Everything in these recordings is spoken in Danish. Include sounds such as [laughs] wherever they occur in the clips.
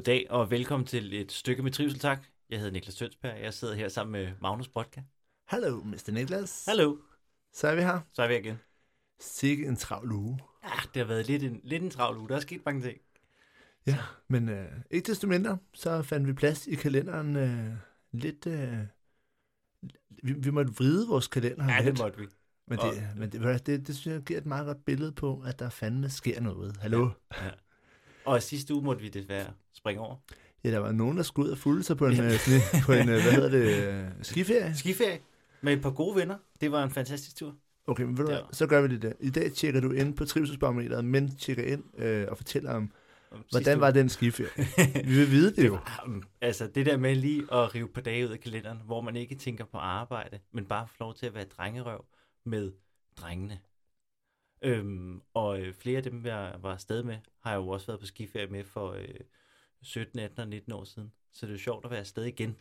God dag og velkommen til et stykke med trivsel, tak. Jeg hedder Niklas Tønsberg, jeg sidder her sammen med Magnus Brodka. Hallo, Mr. Niklas. Hallo, Så er vi her. så er vi her igen. Sikke en travl uge. Ja, det har været lidt en, lidt en travl uge, der er sket mange ting. Ja, men øh, ikke desto mindre, så fandt vi plads i kalenderen øh, lidt... Øh, vi, vi måtte vride vores kalender Ja, lidt, det måtte vi. men, og- det, men det, det, det, det synes jeg giver et meget godt billede på, at der fandme sker noget. Hallo? Ja. Og sidste uge måtte vi desværre springe over. Ja, der var nogen, der skulle ud og fulde sig på en, øh, [laughs] på en øh, hvad hedder det, øh, skiferie. Skiferie med et par gode venner. Det var en fantastisk tur. Okay, men ved du hvad, så gør vi det der. I dag tjekker du ind på trivselsbarometeret, men tjekker ind øh, og fortæller om, Om hvordan var den skiferie. Vi vil vide det [laughs] jo. Altså det der med lige at rive på dage ud af kalenderen, hvor man ikke tænker på arbejde, men bare får lov til at være drengerøv med drengene. Øhm, og øh, flere af dem, jeg var afsted med, har jeg jo også været på skiferie med for øh, 17, 18 og 19 år siden. Så det er jo sjovt at være afsted igen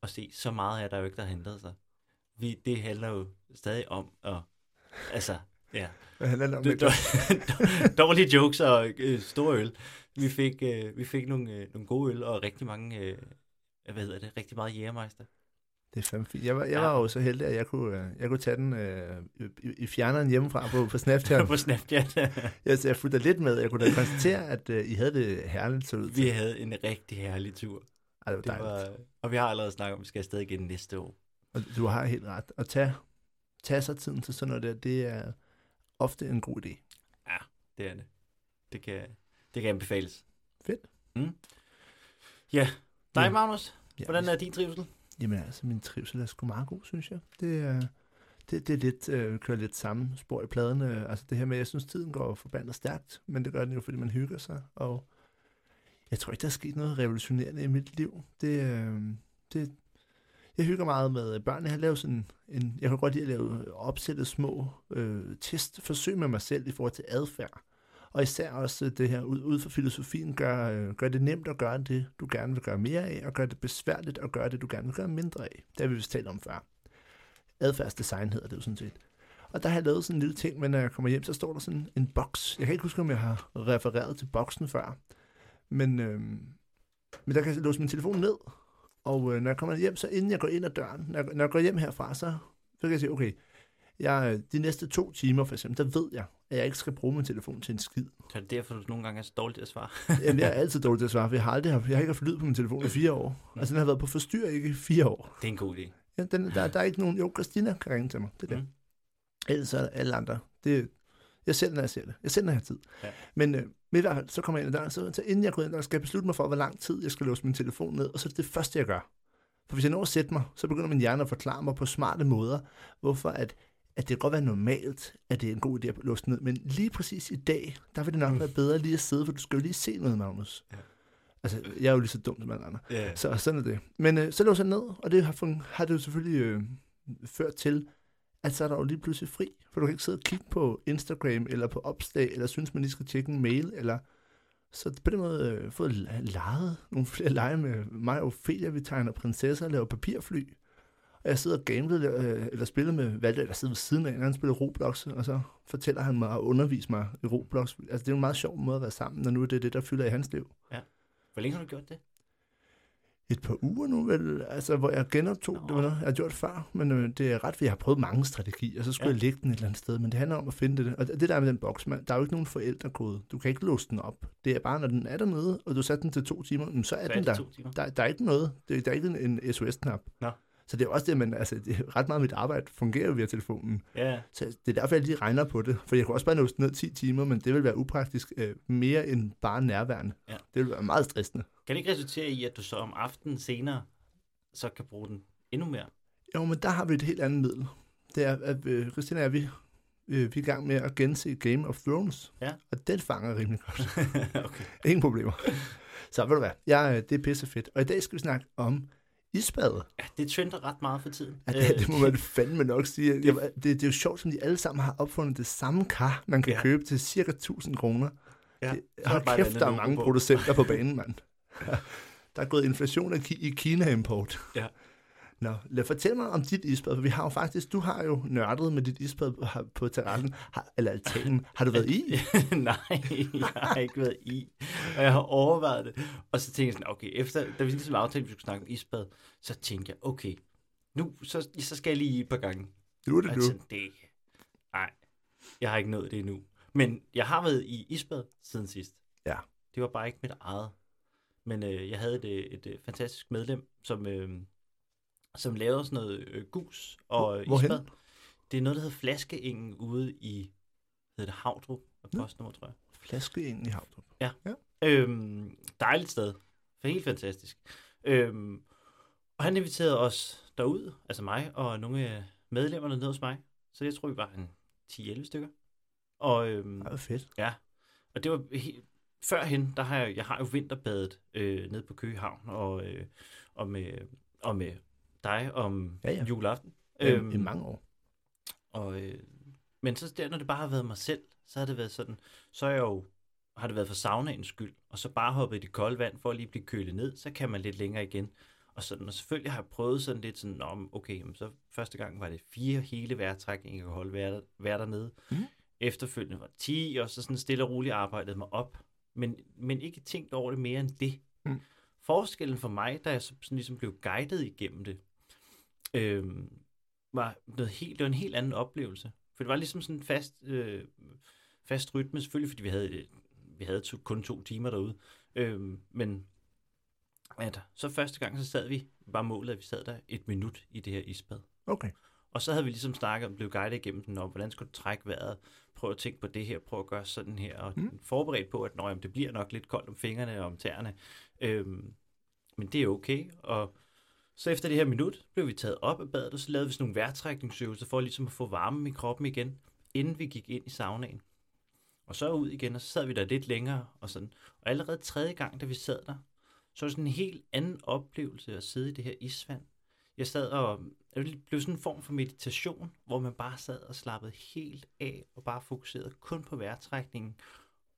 og se, så meget er der jo ikke, der har sig. Vi, det handler jo stadig om at, altså, ja, Hvad handler det om? det, Niklas? [laughs] dårlige jokes og øh, store øl. Vi fik, øh, vi fik nogle, øh, nogle gode øl og rigtig mange, øh, hvad hedder det, rigtig meget jægermeister. Det er fandme fint. Jeg var, jeg Ja. var jo så heldig, at jeg kunne, øh, jeg kunne tage den øh, i, i fjerneren hjemmefra på, på Snapchat. [laughs] på Snapchat. [laughs] jeg, så jeg fulgte lidt med. Jeg kunne da konstatere, at øh, I havde det herligt så ud vi havde en rigtig herlig tur. Ej, det var Det dejligt. var, og vi har allerede snakket om, at vi skal afsted igen næste år. Og du har helt ret. At tage, tage sig tiden til sådan noget der, det er ofte en god idé. Det er det. Det kan, det kan anbefales. Fedt. Mm. Ja. Dig, Ja. Magnus? Ja, Hvordan er din trivsel? Jamen altså, min trivsel er sgu meget god, synes jeg. Det er, det, det er lidt, øh, kører lidt samme spor i pladerne. Øh, altså det her med, jeg synes, tiden går forbandet stærkt, men det gør den jo, fordi man hygger sig. Og jeg tror ikke, der er sket noget revolutionerende i mit liv. Det, øh, det, jeg hygger meget med øh, børn. Jeg har lavet sådan en, jeg kan godt lide at lave opsætte små øh, testforsøg med mig selv i forhold til adfærd. Og især også det her ud, ud fra filosofien, gør, øh, gør det nemt at gøre det, du gerne vil gøre mere af, og gør det besværligt at gøre det, du gerne vil gøre mindre af. Det har vi vist talt om før. Adfærdsdesign hedder det jo sådan set. Og der har jeg lavet sådan en lille ting, men når jeg kommer hjem, så står der sådan en boks. Jeg kan ikke huske, om jeg har refereret til boksen før. Men, øh, men der kan jeg låse min telefon ned. Og øh, når jeg kommer hjem, så inden jeg går ind ad døren, når jeg, når jeg går hjem herfra, så, så kan jeg sige, okay, jeg, de næste to timer for eksempel, der ved jeg, at jeg ikke skal bruge min telefon til en skid. Så er det derfor, du nogle gange er så dårlig til at svare? [laughs] Jamen, jeg er altid dårlig til at svare, for jeg har, aldrig jeg har ikke haft lyd på min telefon i fire år. Altså, den har været på forstyr ikke i fire år. Det er en god idé. Ja, den, der, der er ikke nogen... Jo, Christina kan ringe til mig. Det er det. Mm. Ellers er alle andre. Det, jeg selv, når jeg ser det. Jeg selv, når jeg har tid. Ja. Men, øh, men i hvert fald, så kommer jeg ind ad døren, så, så inden jeg går ind, der skal jeg beslutte mig for, hvor lang tid jeg skal låse min telefon ned, og så er det det første, jeg gør. For hvis jeg når at sætte mig, så begynder min hjerne at forklare mig på smarte måder, hvorfor at, at det kan godt være normalt, at det er en god idé at låse ned, men lige præcis i dag, der vil det nok Mm. være bedre lige at sidde, for du skal jo lige se noget, Magnus. Ja. Altså, jeg er jo lige så dum som alle andre. Ja. Så sådan er det. Men øh, så låser jeg ned, og det har, fun- har det jo selvfølgelig øh, ført til, at så er der jo lige pludselig fri. For du kan ikke sidde og kigge på Instagram eller på opslag, eller synes, man lige skal tjekke en mail. Eller... Så på den måde øh, fået leget nogle flere lege med mig og Ophelia. Vi tegner prinsesser og laver papirfly. Og jeg sidder og gambler, øh, eller spiller med Valde, eller sidder ved siden af, når han spiller Roblox, og så fortæller han mig og underviser mig i Roblox. Altså det er jo en meget sjov måde at være sammen, når nu er det det, der fylder i hans liv Hvor længe har du gjort det? et par uger nu, vel, altså, hvor jeg genoptog, Nå. det var noget, jeg har gjort før, men øh, det er ret, for jeg har prøvet mange strategier, og så skulle Ja. ja. jeg lægge den et eller andet sted, men det handler om at finde det, og det der er med den boks, man, der er jo ikke nogen forældrekode, du kan ikke låse den op, det er bare, når den er dernede, og du sætter den til to timer, men så er Så er den det der. der. Der er ikke noget, det, der er ikke en, en SOS-knap. Nå. Så det er også det, men altså, det er ret meget af mit arbejde fungerer jo via telefonen. Ja, Så det er derfor, jeg lige regner på det. For jeg kunne også bare den ned 10 timer, men det vil være upraktisk øh, mere end bare nærværende. Ja. Det vil være meget stressende. Kan det ikke resultere i, at du så om aftenen senere, så kan bruge den endnu mere? Jo, men der har vi et helt andet middel. Det er, at øh, Christina og jeg, vi, øh, vi er i gang med at gense Game of Thrones. Ja. Og den fanger rimelig godt. [laughs] okay. Ingen problemer. Så ved du hvad, jeg, øh, det er pisse fedt. Og i dag skal vi snakke om isbade. Ja, det trender ret meget for tiden. Ja, det, det må Øh, man [laughs] fandme nok sige. Jeg, det, det er jo sjovt, som de alle sammen har opfundet det samme kar, man kan Ja. ja. købe til cirka 1000 kroner. Ja, Det, hold det kæft, der er mange på. producenter på [laughs] banen, mand. Der er gået inflation i Kina-import. Ja. Nå, lad fortælle mig om dit isbad, for vi har jo faktisk, du har jo nørdet med dit isbad på, på terrassen, har, eller altanen. Har du været i? [laughs] Nej, jeg har ikke været i. Og jeg har overvejet det. Og så tænkte jeg sådan, okay, efter, da vi ligesom aftalte, at vi skulle snakke om isbad, så tænkte jeg, okay, nu så, så skal jeg lige i et par gange. Nu er det Altså, du. det, nej, jeg har ikke nået det endnu. Men jeg har været i isbad siden sidst. Ja. Det var bare ikke mit eget. Men øh, jeg havde et, øh, et, et fantastisk medlem, som, øh, som lavede sådan noget øh, gus og øh, Hvorhen? isbad. Det er noget, der hedder Flaskeingen ude i hedder det Havdrup og postnummer, tror jeg. Flaske ind i Havdrup. Øhm, dejligt sted. For helt fantastisk. Øhm, og han inviterede os derud, altså mig og nogle af medlemmerne ned hos mig. Så jeg tror, vi var en 10-11 stykker. Og, øhm, Det var fedt. og det var helt, førhen, der har jeg, jeg har jo vinterbadet øh, nede på Køgehavn og, øh, og, med, og med dig om Ja, ja. juleaften. Øhm, I mange år. Og, øh, men så der, når det bare har været mig selv, så har det været sådan, så er jeg jo, har det været for saunaens skyld, og så bare hoppet i det kolde vand for at lige blive kølet ned, så kan man lidt længere igen. Og, sådan, og selvfølgelig har jeg prøvet sådan lidt sådan, om okay, så første gang var det fire hele vejrtrækninger, jeg kunne holde være dernede. Mhm. Efterfølgende var det 10, og så sådan stille og roligt arbejdede mig op. Men, men ikke tænkt over det mere end det. Mhm. Forskellen for mig, da jeg så sådan ligesom blev guidet igennem det, øhm, var noget helt, det var en helt anden oplevelse. For det var ligesom sådan en fast, øh, fast rytme, selvfølgelig fordi vi havde, øh, vi havde to, kun to timer derude. Øhm, men at, så første gang, så sad vi, var målet, at vi sad der et minut i det her isbad. Okay. Og så havde vi ligesom snakket om, blev guidet igennem den, om hvordan skulle du trække vejret, prøv at tænke på det her, prøv at gøre sådan her, og Mm. forberedt på, at nå, jamen, det bliver nok lidt koldt om fingrene og om tæerne. Øhm, men det er okay, og så efter det her minut blev vi taget op af badet, og så lavede vi sådan nogle vejrtrækningsøvelser for ligesom at få varmen i kroppen igen, inden vi gik ind i saunaen. Og så ud igen, og så sad vi der lidt længere og sådan. Og allerede tredje gang, da vi sad der, så var det sådan en helt anden oplevelse at sidde i det her isvand. Jeg sad og det blev sådan en form for meditation, hvor man bare sad og slappede helt af og bare fokuserede kun på vejrtrækningen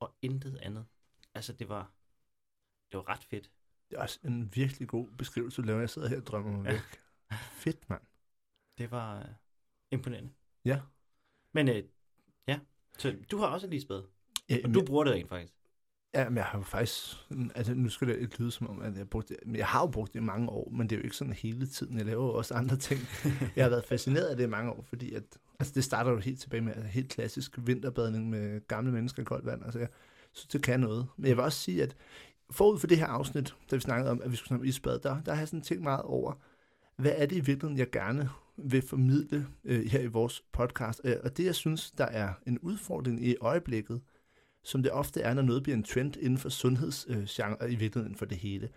og intet andet. Altså det var, det var ret fedt. Det er også en virkelig god beskrivelse, du laver. Jeg sidder her og drømmer mig Ja. væk. Fedt, mand. Det var øh, imponerende. Ja. Men øh, ja, så du har også et isbad, Ja, og du bruger det rent faktisk. Ja, men jeg har jo faktisk... Altså, nu skal det ikke lyde som om, at jeg brugte det. Men jeg har jo brugt det i mange år, men det er jo ikke sådan hele tiden. Jeg laver jo også andre ting. [laughs] Jeg har været fascineret af det i mange år, fordi at, altså, det starter jo helt tilbage med altså, helt klassisk vinterbadning med gamle mennesker i koldt vand. Altså, jeg synes, det kan noget. Men jeg vil også sige, at forud for det her afsnit, da vi snakkede om, at vi skulle snakke om isbad, der, der har jeg sådan tænkt meget over, hvad er det i virkeligheden, jeg gerne vil formidle øh, her i vores podcast. Øh, og det, jeg synes, der er en udfordring i øjeblikket, som det ofte er, når noget bliver en trend inden for sundhedsgenre, øh, i virkeligheden for det hele,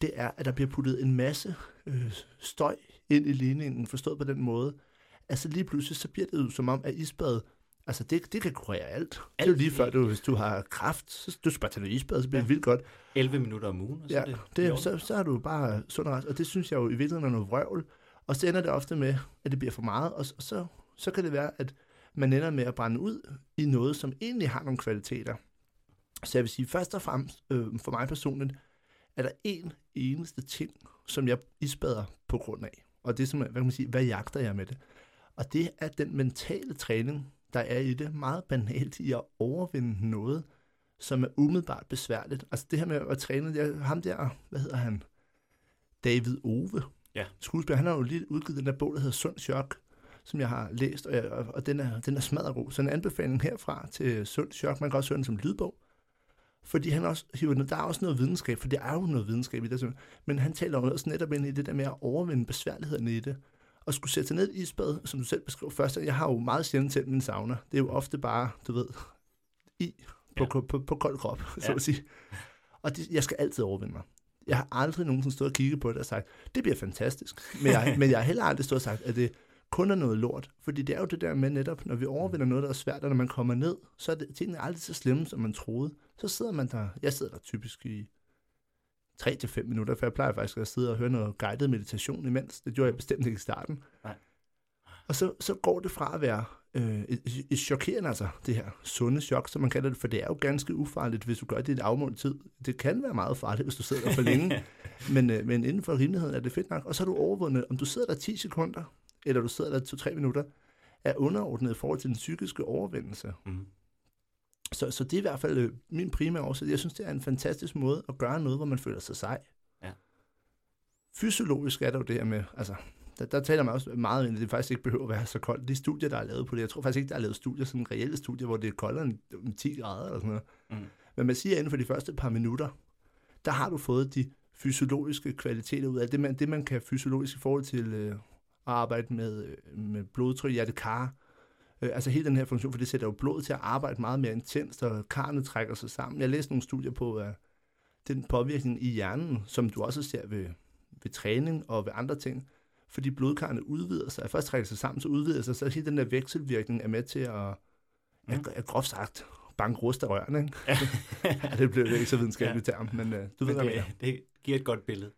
det er, at der bliver puttet en masse øh, støj ind i ligningen, forstået på den måde. Altså lige pludselig, så bliver det jo som om, at isbad, altså det, det kan kurere alt. alt. Det er lige før, du, hvis du har kraft, så du skal bare tage noget isbad, så bliver det Ja. vildt godt. 11 minutter om ugen, og så Ja, det, det, så, så er du bare sund og og det synes jeg jo i virkeligheden er noget vrøvl. Og så ender det ofte med, at det bliver for meget, og så, så, så kan det være, at man ender med at brænde ud i noget, som egentlig har nogle kvaliteter. Så jeg vil sige, først og fremmest øh, for mig personligt, er der en eneste ting, som jeg isbader på grund af. Og det er som, hvad kan man sige, hvad jagter jeg med det? Og det er den mentale træning, der er i det. Meget banalt i at overvinde noget, som er umiddelbart besværligt. Altså det her med at træne, det er ham der, hvad hedder han? David Ove. Ja. Skuespiller. Han har jo lige udgivet den der bog, der hedder Sund Chok, som jeg har læst, og, jeg, og, den, er, den er smadret god. Så en anbefaling herfra til Sund Chok. Man kan også høre den som lydbog. Fordi han også hiver, den- der er også noget videnskab, for det er jo noget videnskab i det. Men han taler jo også netop ind i det der med at overvinde besværlighederne i det. Og skulle sætte sig ned i isbad, som du selv beskrev først. Jeg har jo meget sjældent tændt min sauna. Det er jo ofte bare, du ved, i på, Ja. ja. på, på kold krop, [laughs] så Ja. at sige. Og det, jeg skal altid overvinde mig. Jeg har aldrig nogensinde stået og kigget på det og sagt, det bliver fantastisk. Men jeg, [laughs] men jeg har heller aldrig stået og sagt, at det kun er noget lort. Fordi det er jo det der med netop, når vi overvinder noget, der er svært, og når man kommer ned, så er det, tingene aldrig så slemme, som man troede. Så sidder man der, jeg sidder der typisk i 3-5 minutter, for jeg plejer faktisk at sidde og høre noget guided meditation imens. Det gjorde jeg bestemt ikke i starten. Nej. Og så, så går det fra at være øh, et, et chokerende, altså det her sunde chok, som man kalder det, for det er jo ganske ufarligt, hvis du gør det i et afmålt tid. Det kan være meget farligt, hvis du sidder der for længe, [laughs] men, øh, men inden for rimeligheden er det fedt nok. Og så er du overvundet, om du sidder der 10 sekunder, eller du sidder der 2-3 minutter, er underordnet i forhold til den psykiske overvindelse. Mm. Så, så det er i hvert fald øh, min primære årsag. Jeg synes, det er en fantastisk måde at gøre noget, hvor man føler sig sej. Ja. Fysiologisk er der jo det her med, altså, der, der taler man også meget om, at det faktisk ikke behøver at være så koldt. De studier, der er lavet på det, jeg tror faktisk ikke, der er lavet studier, sådan reelle studier, hvor det er koldere end 10 grader eller sådan noget. Mm. Men man siger, at inden for de første par minutter, der har du fået de fysiologiske kvaliteter ud af det, man, det man kan fysiologisk i forhold til øh, at arbejde med, øh, med blodtryk, hjertekar, øh, altså hele den her funktion, for det sætter jo blod til at arbejde meget mere intenst, og karne trækker sig sammen. Jeg læste nogle studier på øh, den påvirkning i hjernen, som du også ser ved, ved træning og ved andre ting, fordi blodkarrene udvider sig. Først trækker sig sammen, så udvider sig, så hele den der vekselvirkning er med til at, mm. at, at groft sagt, banke rust af rørene. Ikke? ja, [laughs] det blev det ikke så videnskabeligt ja. term, men uh, du ved, hvad det, mener. det giver et godt billede.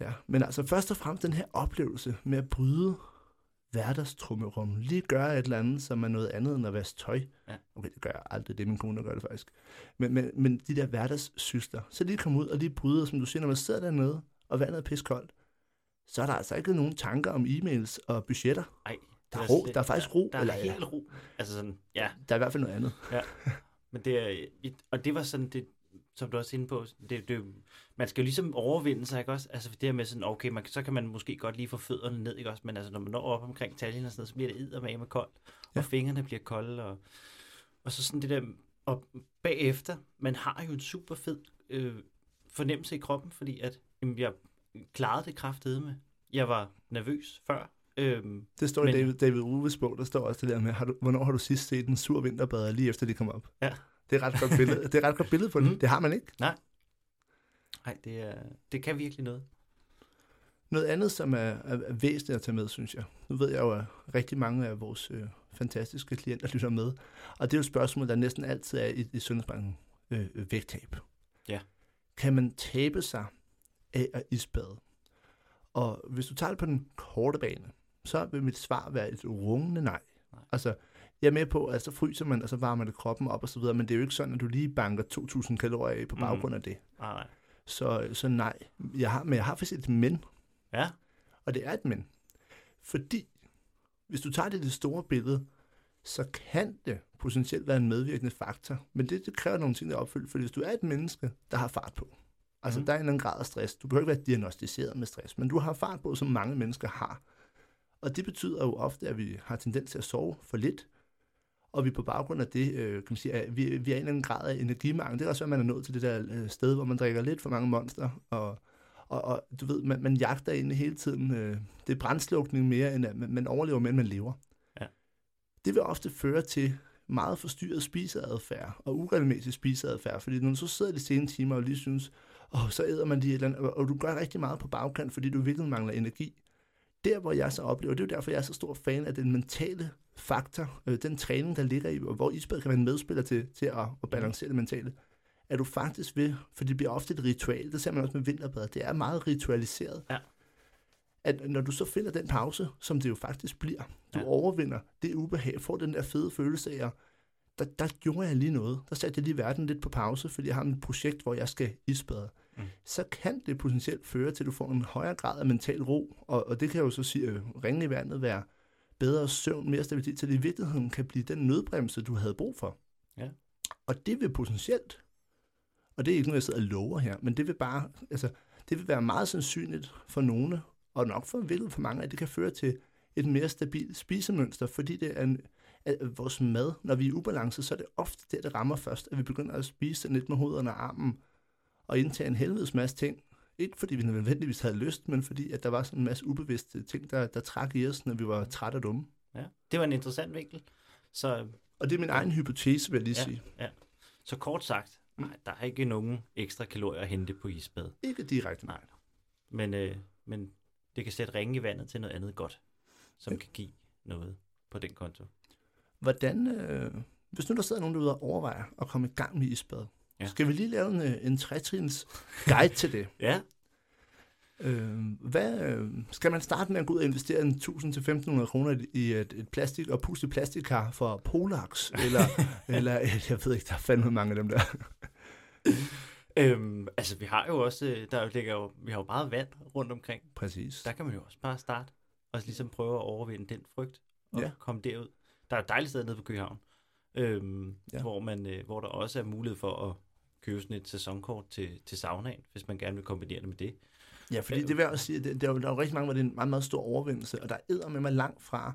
Ja, men altså først og fremmest den her oplevelse med at bryde hverdagstrummerum. Lige gøre et eller andet, som er noget andet end at vaske tøj. Ja. Okay, det gør jeg aldrig, det er min kone, der gør det faktisk. Men, men, men de der hverdagssysler, så lige komme ud og lige bryde, som du siger, når man sidder dernede, og vandet er piskoldt, så er der altså ikke nogen tanker om e-mails og budgetter. Ej, Der er ro, der er faktisk ro. Der er eller, ja, helt ro. Altså sådan, ja. der er i hvert fald noget andet. Men det er, og det var sådan, det, som du også er inde på, det, det, man skal jo ligesom overvinde sig, ikke også? Altså det her med sådan, okay, man, så kan man måske godt lige få fødderne ned, ikke også? Men altså når man når op omkring taljen og sådan noget, så bliver det eddermame med koldt, Ja. og fingrene bliver kolde, og, og så sådan det der, og bagefter, man har jo en super fed øh, fornemmelse i kroppen, fordi at jamen, jeg klarede det kraftede med. Jeg var nervøs før, øhm, Det står Men- i David, David Uves bog, der står også det der med, har du, hvornår har du sidst set en sur vinterbader lige efter de kom op? Ja. Det er et ret godt billede, det er et ret godt billede på det. Mhm. Det har man ikke. nej, det, er, det kan virkelig noget. Noget andet, som er, er, er væsentligt at tage med, synes jeg. Nu ved jeg jo, at rigtig mange af vores øh, fantastiske klienter lytter med. Og det er jo et spørgsmål, der næsten altid er i, i sundhedsbanken. Øh, øh, vægttab. Ja. Kan man tabe sig af at isbade? Og hvis du tager det på den korte bane, så vil mit svar være et rungende nej. Nej. Altså, jeg er med på, at så fryser man, og så varmer det kroppen op og så videre, men det er jo ikke sådan, at du lige banker 2.000 kalorier af på Mhm. baggrund af det. Nej, nej. Så, så nej. Jeg har, men jeg har faktisk et men. Ja, Og det er et men. Fordi, hvis du tager det det store billede, så kan det potentielt være en medvirkende faktor. Men det, det kræver nogle ting, der er opfyldt. Fordi hvis du er et menneske, der har fart på, altså mm. der er en eller anden grad af stress. Du behøver ikke være diagnostiseret med stress, men du har fart på, som mange mennesker har. Og det betyder jo ofte, at vi har tendens til at sove for lidt, og vi på baggrund af det, øh, kan man sige, at vi, vi er i en eller anden grad af energimangel. Det er også, at man er nået til det der øh, sted, hvor man drikker lidt for mange monster, og, og, og du ved, man, man jagter egentlig hele tiden. Øh, det er brændslukning mere, end at man, man overlever, men man lever. Ja. Det vil ofte føre til meget forstyrret spiseadfærd og uregelmæssig spiseadfærd, fordi når du så sidder de sene timer og lige synes, åh, så æder man lige et eller andet, og- og du gør rigtig meget på bagkant, fordi du virkelig mangler energi. Der, hvor jeg så oplever, det er jo derfor, jeg er så stor fan af den mentale faktor, øh, den træning, der ligger i, og hvor isbad kan være en medspiller til, til at, at balancere det mentale, er du faktisk ved, for det bliver ofte et ritual, det ser man også med vinterbad, det er meget ritualiseret. Ja. At når du så finder den pause, som det jo faktisk bliver, du Ja. overvinder det ubehag, får den der fede følelse af, at der, der gjorde jeg lige noget. Der satte jeg lige verden lidt på pause, fordi jeg har et projekt, hvor jeg skal isbade. Mm. Så kan det potentielt føre til, at du får en højere grad af mental ro, og, og det kan jo så sige, at ringe i vandet være bedre søvn, mere stabilitet, så det i virkeligheden kan blive den nødbremse, du havde brug for. Ja. Og det vil potentielt, og det er ikke noget, jeg sidder og lover her, men det vil bare, altså, det vil være meget sandsynligt for nogle, og nok for virkelig for mange, at det kan føre til et mere stabilt spisemønster, fordi det er en, at vores mad, når vi er i ubalance, så er det ofte der, det rammer først, at vi begynder at spise lidt med hovedet under armen, og indtage en helvedes masse ting. Ikke fordi vi nødvendigvis havde lyst, men fordi at der var sådan en masse ubevidste ting, der, der trak i os, når vi var trætte og dumme. ja. Det var en interessant vinkel. Så, Og det er min egen hypotese, vil jeg lige Ja. sige. så kort sagt, nej, der er ikke nogen ekstra kalorier at hente på isbad. Ikke direkte. Nej. Men, øh, men det kan sætte ringe i vandet til noget andet godt, som Ja. kan give noget på den konto. Hvordan, øh, hvis nu der sidder nogen derude og overvejer at komme i gang med isbad, Ja. skal vi lige lave en, øh, en trætrins guide til det? Ja, Øh, hvad, skal man starte med at gå ud og investere en 1000-1500 kroner i- et, et plastik og puste plastikkar for Polax? [laughs] Eller, eller jeg ved ikke, der er fandme mange af dem der. Øhm, altså, vi har jo også, øh, der ligger jo, vi har jo meget vand rundt omkring. Præcis. Der kan man jo også bare starte og ligesom prøve at overvinde den frygt og Ja. komme derud. Der er et dejligt sted nede på Køhavn, øhm, ja. hvor, man, øh, hvor der også er mulighed for at købe sådan et sæsonkort til, til saunaen, hvis man gerne vil kombinere det med det. Ja, fordi det vil jeg også sige, at det, der, er jo, der er jo rigtig mange, hvor det er en meget, meget stor overvindelse, og der er med mig langt fra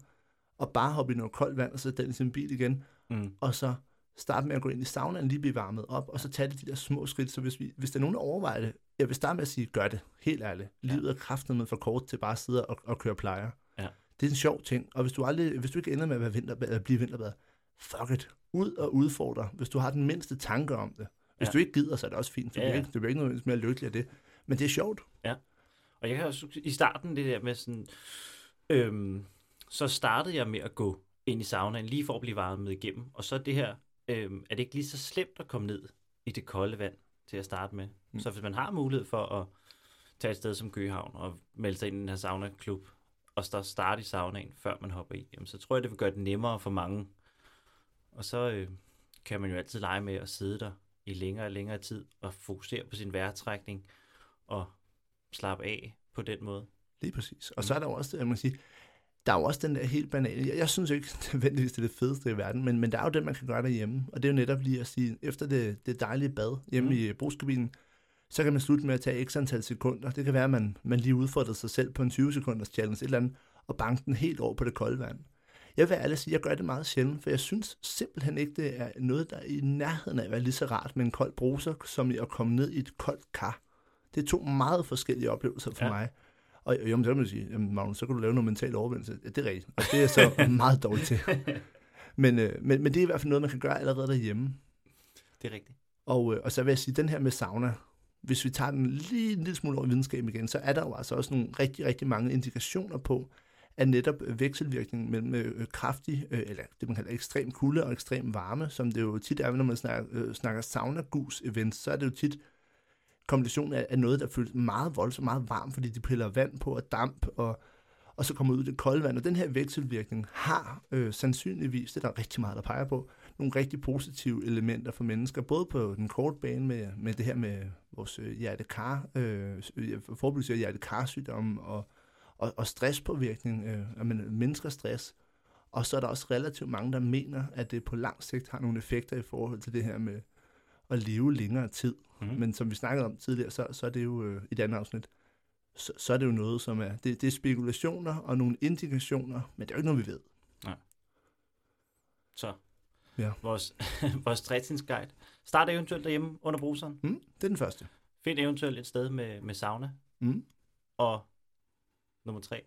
at bare hoppe i noget koldt vand og sætte den i sin bil igen, Mm. og så starte med at gå ind i saunaen, lige blive varmet op, og så tage det de der små skridt. Så hvis, vi, hvis der er nogen, der overvejer det, jeg vil starte med at sige, gør det, helt ærligt. Livet er kraftet med for kort til bare at sidde og, og køre plejer. Ja. Det er en sjov ting, og hvis du, aldrig, hvis du ikke ender med at være vinterbad, eller blive vinterbad, fuck it, ud og udfordre, hvis du har den mindste tanke om det. Hvis Ja. du ikke gider, så er det også fint, for Ja, ja, ja. ja. Ikke, du bliver ikke noget mere lykkelig af det. Men det er sjovt. Og jeg kan også, i starten det der med sådan, øhm, så startede jeg med at gå ind i saunaen, lige for at blive varmet igennem. Og så det her, øhm, er det ikke lige så slemt at komme ned i det kolde vand til at starte med. Mm. Så hvis man har mulighed for at tage et sted som Køhavn og melde sig ind i den her sauna-klub, og så starte i saunaen, før man hopper i, jamen, så tror jeg, det vil gøre det nemmere for mange. Og så øh, kan man jo altid lege med at sidde der i længere og længere tid og fokusere på sin vejrtrækning og slappe af på den måde. Lige præcis. Og så er der jo også, jeg må sige, der er jo også den der helt banale, jeg, jeg synes ikke [laughs] nødvendigvis, det er det fedeste i verden, men, men der er jo det, man kan gøre derhjemme, og det er jo netop lige at sige, efter det, det dejlige bad hjemme Mm. mm. i brugskabinen, så kan man slutte med at tage x antal sekunder. Det kan være, at man, man lige udfordrer sig selv på en 20 sekunders challenge, et eller andet, og banke den helt over på det kolde vand. Jeg vil ærligt sige, at jeg gør det meget sjældent, for jeg synes simpelthen ikke, det er noget, der er i nærheden af at være lige så rart med en kold bruser, som i at komme ned i et koldt kar. Det er to meget forskellige oplevelser for Ja. mig. Og jo, men så kan man sige, jamen Magnus, så kan du lave noget mental overvindelse. Ja, det er rigtigt. Og det er jeg så [laughs] meget dårligt til. [laughs] Men, øh, men, men det er i hvert fald noget, man kan gøre allerede derhjemme. Det er rigtigt. Og, øh, og så vil jeg sige, den her med sauna, hvis vi tager den lige en lille smule over i videnskaben igen, så er der jo altså også nogle rigtig, rigtig mange indikationer på, er netop øh, vekselvirkningen mellem øh, øh, kraftig, eller det man kalder ekstrem kulde og ekstrem varme, som det jo tit er, når man snakker, snakker sauna-gus-events, så er det jo tit kombinationen af, af noget, der føles meget voldsomt, meget varmt, fordi de piller vand på og damp, og, og så kommer ud i det kolde vand. Og den her vekselvirkning har øh, sandsynligvis, det er der rigtig meget, der peger på, nogle rigtig positive elementer for mennesker, både på den korte bane med, med det her med vores hjertekar, øh, forebyggelse af hjertekarsygdomme og, og, og stresspåvirkning, øh, at man mindsker stress. Og så er der også relativt mange, der mener, at det på lang sigt har nogle effekter i forhold til det her med at leve længere tid. Mm. Men som vi snakkede om tidligere, så, så er det jo øh, i det andet afsnit, så, så er det jo noget, som er, det, det er spekulationer og nogle indikationer, men det er jo ikke noget, vi ved. Så Ja. vores, [laughs] vores trætingsguide. Start eventuelt derhjemme under bruseren. Mm, det er den første. Find eventuelt et sted med, med sauna. Mm. Og nummer tre.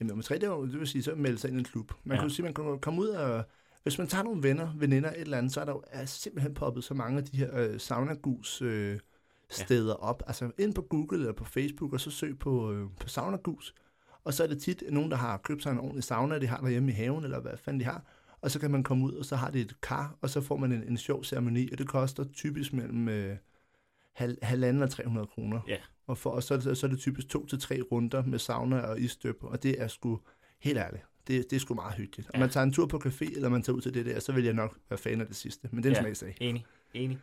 Jamen nummer tre, det, er jo, det vil sige, så melde sig ind i en klub. Man Ja. jo sige, man kan komme ud og... Hvis man tager nogle venner, veninder, et eller andet, så er der jo er simpelthen poppet så mange af de her øh, saunagus øh, steder ja. op. Altså ind på Google eller på Facebook, og så søg på, øh, på saunagus. Og så er det tit nogen, der har købt sig en ordentlig sauna, de har derhjemme i haven, eller hvad fanden de har. Og så kan man komme ud, og så har de et kar, og så får man en, en sjov ceremoni, og det koster typisk mellem øh, hal, halvanden og 300 kroner. Ja. Og, for, og så, er det, så er det typisk to til tre runder med sauna og isstøb, og det er sgu, helt ærligt, det, det er sgu meget hyggeligt. Om Ja. man tager en tur på café, eller man tager ud til det der, så vil jeg nok være fan af det sidste. Men det er en Ja. smagssag. Enig. Enig.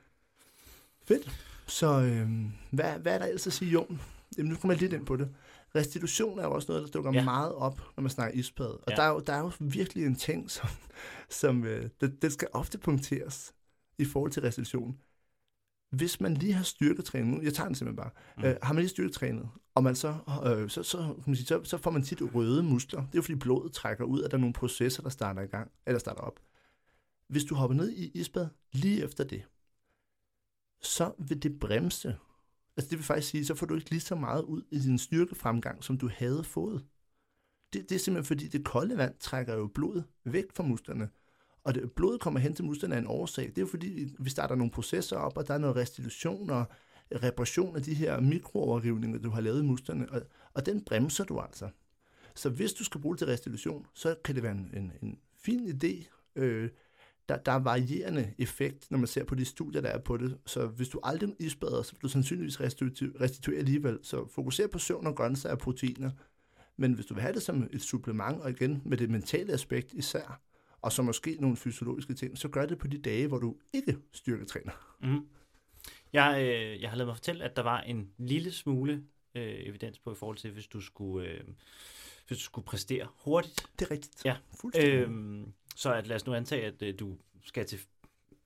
Fedt. Så øh, hvad, hvad er der ellers at sige, Jon? Jamen, nu kommer jeg lidt ind på det. Restitution er jo også noget, der dukker Ja. meget op, når man snakker isbad. Og ja. der, er jo, der er jo virkelig en ting, som, som øh, det, det skal ofte punkteres i forhold til restitution. Hvis man lige har styrketrænet, jeg tager den simpelthen bare, mm. øh, har man lige styrketrænet, og man så, øh, så, så, kan man sige, så, så får man tit røde muskler. Det er jo fordi blodet trækker ud, at der er nogle processer, der starter i gang, eller starter op. Hvis du hopper ned i isbad lige efter det, så vil det bremse. Altså det vil faktisk sige, så får du ikke lige så meget ud i din styrkefremgang, som du havde fået. Det, det er simpelthen fordi, det kolde vand trækker jo blodet væk fra musklerne. Og det, blodet kommer hen til musklerne af en årsag. Det er jo fordi, vi starter nogle processer op, og der er noget restitution og reparation af de her mikrooverrivninger, du har lavet i musklerne. Og, og den bremser du altså. Så hvis du skal bruge det til restitution, så kan det være en, en, en fin idé. Øh, der, der er varierende effekt, når man ser på de studier, der er på det. Så hvis du aldrig isbader, så vil du sandsynligvis restitu- restituere alligevel. Så fokuser på søvn og grøntsager og proteiner. Men hvis du vil have det som et supplement, og igen med det mentale aspekt især, og så måske nogle fysiologiske ting, så gør det på de dage, hvor du ikke styrketræner. Mm. Jeg, øh, jeg har lavet mig fortælle, at der var en lille smule øh, evidens på i forhold til, hvis du skulle, øh, hvis du skulle præstere hurtigt. Det er rigtigt. Ja. Fuldstændig. Øhm, så at lad os nu antage, at øh, du skal til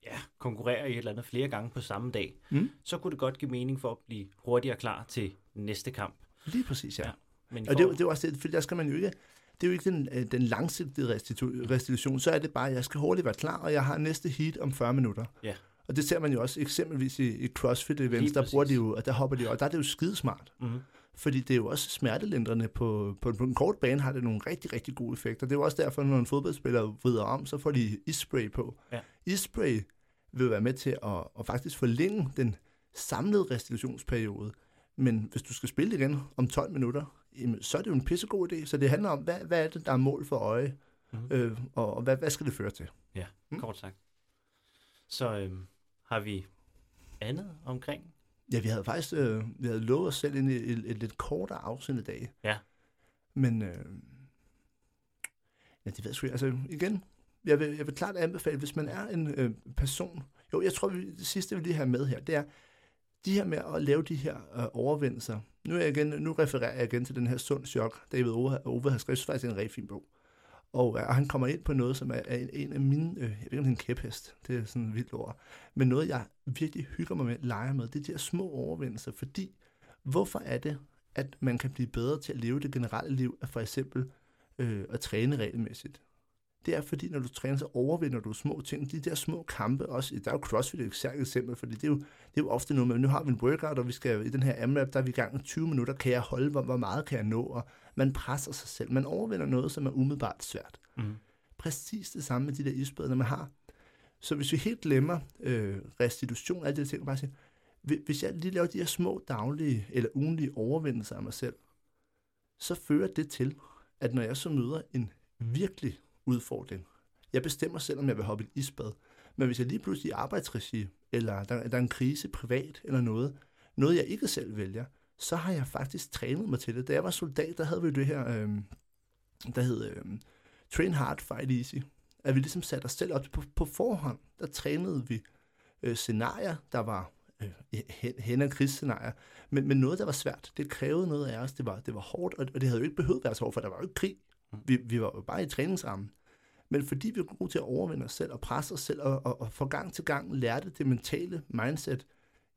ja, konkurrere i et eller andet flere gange på samme dag, Mm. så kunne det godt give mening for at blive hurtigere klar til næste kamp. Lige præcis, ja. Ja. Men Og det, det er også det, for der skal man jo ikke, det er jo ikke den, øh, den langsigtede restitu- restitution, så er det bare, at jeg skal hurtigt være klar, og jeg har næste heat om 40 minutter. Ja. Og det ser man jo også eksempelvis i, i CrossFit events, Lige der bruger de jo, og der hopper de og der er det jo skidesmart. Mhm. Fordi det er jo også smertelindrende på, på, på en kort bane, har det nogle rigtig, rigtig gode effekter. Det er jo også derfor, når en fodboldspiller vrider om, så får de isspray på. Ja. Isspray vil være med til at, at faktisk forlænge den samlede restitutionsperiode. Men hvis du skal spille igen om 12 minutter, jamen, så er det jo en pissegod idé. Så det handler om, hvad, hvad er det, der er mål for øje, Mhm. øh, og, og hvad, hvad skal det føre til? Mm. Kort sagt. Så øhm, har vi andet omkring? Ja, vi havde faktisk øh, vi havde lovet os selv ind i et, et, et lidt kortere afsnit i dag. Ja. Men øh, ja, det ved jeg sgu. Altså igen, jeg vil, jeg vil klart anbefale, hvis man er en øh, person... Jo, jeg tror, vi, det sidste, vi lige har med her, det er de her med at lave de her øh, overvindelser. Nu, er jeg igen, nu refererer jeg igen til den her Sund Chok, David Ove, Ove har skrevet, faktisk en rigtig fin bog. Og, øh, og han kommer ind på noget, som er, er en, en af mine, øh, jeg ved ikke om det er en kæphest, det er sådan et vildt ord, men noget, jeg virkelig hygger mig med, leger med, det er de her små overvindelser, fordi hvorfor er det, at man kan blive bedre til at leve det generelle liv, af for eksempel øh, at træne regelmæssigt? Det er fordi, når du træner, så overvinder du små ting. De der små kampe også. Der er jo CrossFit et særligt eksempel, fordi det er, jo, det er jo ofte noget med, nu har vi en workout, og vi skal i den her AMRAP, der er vi i gang med 20 minutter. Kan jeg holde, hvor, hvor meget kan jeg nå? Og man presser sig selv. Man overvinder noget, som er umiddelbart svært. Mm. Præcis det samme med de der isbad, når man har. Så hvis vi helt glemmer øh, restitution, alle de der ting, bare siger, "Hvi- hvis jeg lige laver de her små daglige eller ugenlige overvindelser af mig selv, så fører det til, at når jeg så møder en virkelig udfordring, jeg bestemmer selv, om jeg vil hoppe i et isbad, men hvis jeg lige pludselig i arbejdsregi, eller der, der er en krise privat eller noget, noget jeg ikke selv vælger, så har jeg faktisk trænet mig til det. Da jeg var soldat, der havde vi det her, øh, der hed øh, Train Hard, Fight Easy. At vi ligesom satte os selv op på, på forhånd. Der trænede vi øh, scenarier, der var øh, hen, og krigsscenarier, men, men noget, der var svært. Det krævede noget af os. Det var, det var hårdt, og, og det havde jo ikke behøvet at være så hårdt, for der var jo ikke krig. Vi, vi var jo bare i træningsrammen. Men fordi vi var gode til at overvinde os selv og presse os selv, og, og, og for gang til gang lærte det mentale mindset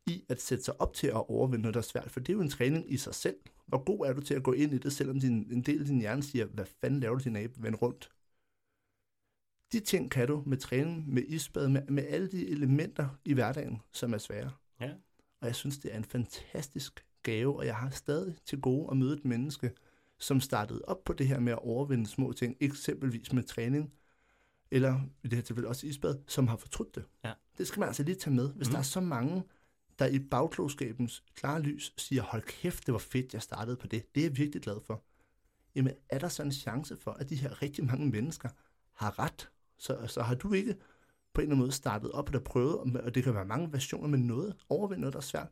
i at sætte sig op til at overvinde noget, der er svært. For det er jo en træning i sig selv. Hvor god er du til at gå ind i det, selvom din, en del af din hjerne siger, hvad fanden laver du din abe, vend rundt. De ting kan du med træning, med isbad, med, med alle de elementer i hverdagen, som er svære. Ja. Og jeg synes, det er en fantastisk gave, og jeg har stadig til gode at møde et menneske, som startede op på det her med at overvinde små ting, eksempelvis med træning, eller i det her tilfælde også isbad, som har fortrudt det. Ja. Det skal man altså lige tage med. Hvis mm. der er så mange, der i bagklogskabens klare lys siger, hold kæft, det var fedt, jeg startede på det. Det er jeg virkelig glad for. Jamen, er der så en chance for, at de her rigtig mange mennesker har ret? Så, så har du ikke på en eller anden måde startet op og prøvet, og det kan være mange versioner med noget, overvinde noget, der er svært,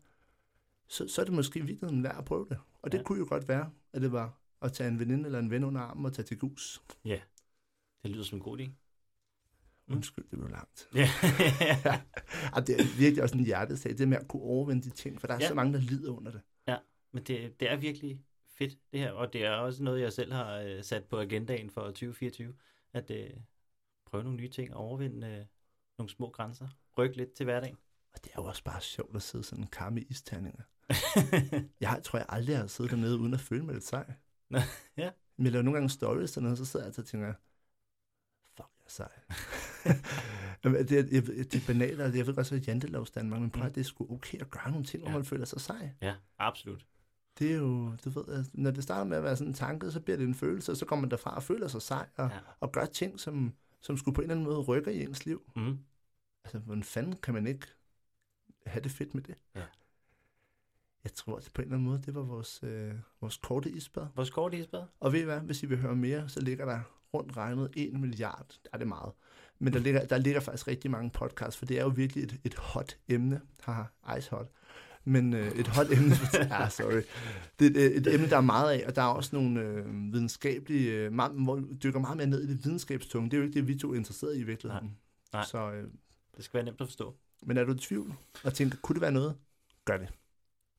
så, så er det måske i virkeligheden værd at prøve det. Og det ja. kunne jo godt være, at det var at tage en veninde eller en ven under armen og tage til gus. Ja, det lyder som en god idé. Mm. Undskyld, det blev langt. Ja. [laughs] Og det er virkelig også en hjertesag, det med at kunne overvinde de ting, for der er Ja. ja. så mange, der lider under det. Men det, det er virkelig fedt, det her. Og det er også noget, jeg selv har øh, sat på agendaen for 2024. At øh, prøve nogle nye ting og overvinde øh, nogle små grænser. Ryk lidt til hverdagen. Og det er jo også bare sjovt at sidde sådan en kar med isterninger. [laughs] Jeg tror, jeg aldrig har siddet dernede uden at føle mig lidt sej. Ja. Men jeg laver nogle gange stories dernede, så sidder jeg altid og tænker, fuck, jeg er sej. [laughs] Det, er, det er banalt, og jeg ved godt, at jantelovs Danmark, men prøv at det er sgu okay at gøre nogle ting, hvor Ja. man føler sig sej. ja, absolut. Det er jo, du ved, når det starter med at være sådan en tanke, så bliver det en følelse, og så kommer man derfra og føler sig sej, og, Ja. og gør ting, som, som skulle på en eller anden måde rykke i ens liv. Mm. Altså, hvordan fanden kan man ikke have det fedt med det? Ja. Jeg tror, at på en eller anden måde, det var vores, øh, vores korte isbad. Vores kort isbad? Og ved I hvad, hvis I vil høre mere, så ligger der rundt regnet 1 milliard. Det er meget. Men der ligger, der ligger faktisk rigtig mange podcasts, for det er jo virkelig et, et hot emne. Haha, ice hot. Men øh, et hot [laughs] emne, ja, sorry. Det er et, et emne, der er meget af, og der er også nogle øh, videnskabelige, øh, meget, hvor dykker meget mere ned i det videnskabstunge. Det er jo ikke det, vi to er interesseret i i virkeligheden. Nej. Nej. Så, øh, Det skal være nemt at forstå. men er du i tvivl og tænker, kunne det være noget? Gør det.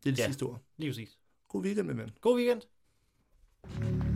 Det er det ja, sidste ord. lige præcis. God weekend, min ven. God weekend.